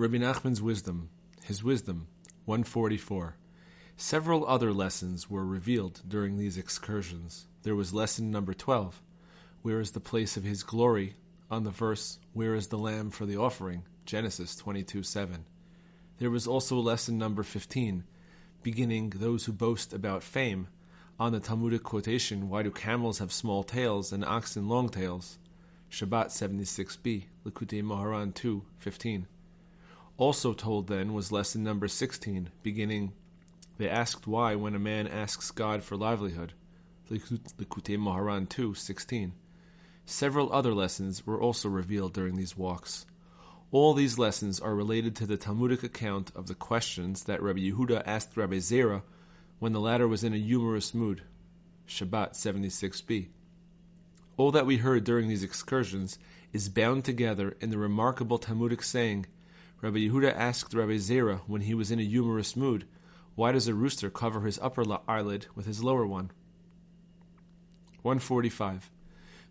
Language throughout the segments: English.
Rabbi Nachman's wisdom, his wisdom, 144. Several other lessons were revealed during these excursions. There was lesson number 12, where is the place of his glory, on the verse, where is the lamb for the offering, Genesis 22 7. There was also lesson number 15, beginning those who boast about fame, on the Talmudic quotation, why do camels have small tails and oxen long tails? Shabbat 76b, Likutei Moharan 2 15. Also told then was lesson number 16, beginning, they asked why when a man asks God for livelihood. Likutei Moharan 2 16. Several other lessons were also revealed during these walks. All these lessons are related to the Talmudic account of the questions that Rabbi Yehuda asked Rabbi Zera when the latter was in a humorous mood. Shabbat 76b. All that we heard during these excursions is bound together in the remarkable Talmudic saying Rabbi Yehuda asked Rabbi Zera when he was in a humorous mood, Why does a rooster cover his upper eyelid with his lower one? 145.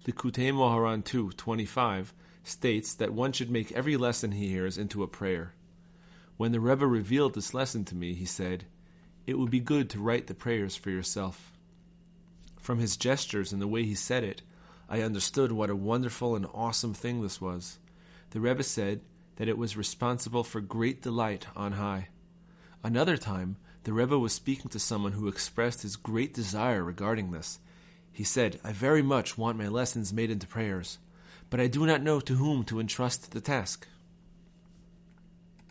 Likutei Moharan 2, 25 states that one should make every lesson he hears into a prayer. When the Rebbe revealed this lesson to me, he said, It would be good to write the prayers for yourself. From his gestures and the way he said it, I understood what a wonderful and awesome thing this was. The Rebbe said that it was responsible for great delight on high. Another time, the Rebbe was speaking to someone who expressed his great desire regarding this. He said, I very much want my lessons made into prayers, but I do not know to whom to entrust the task.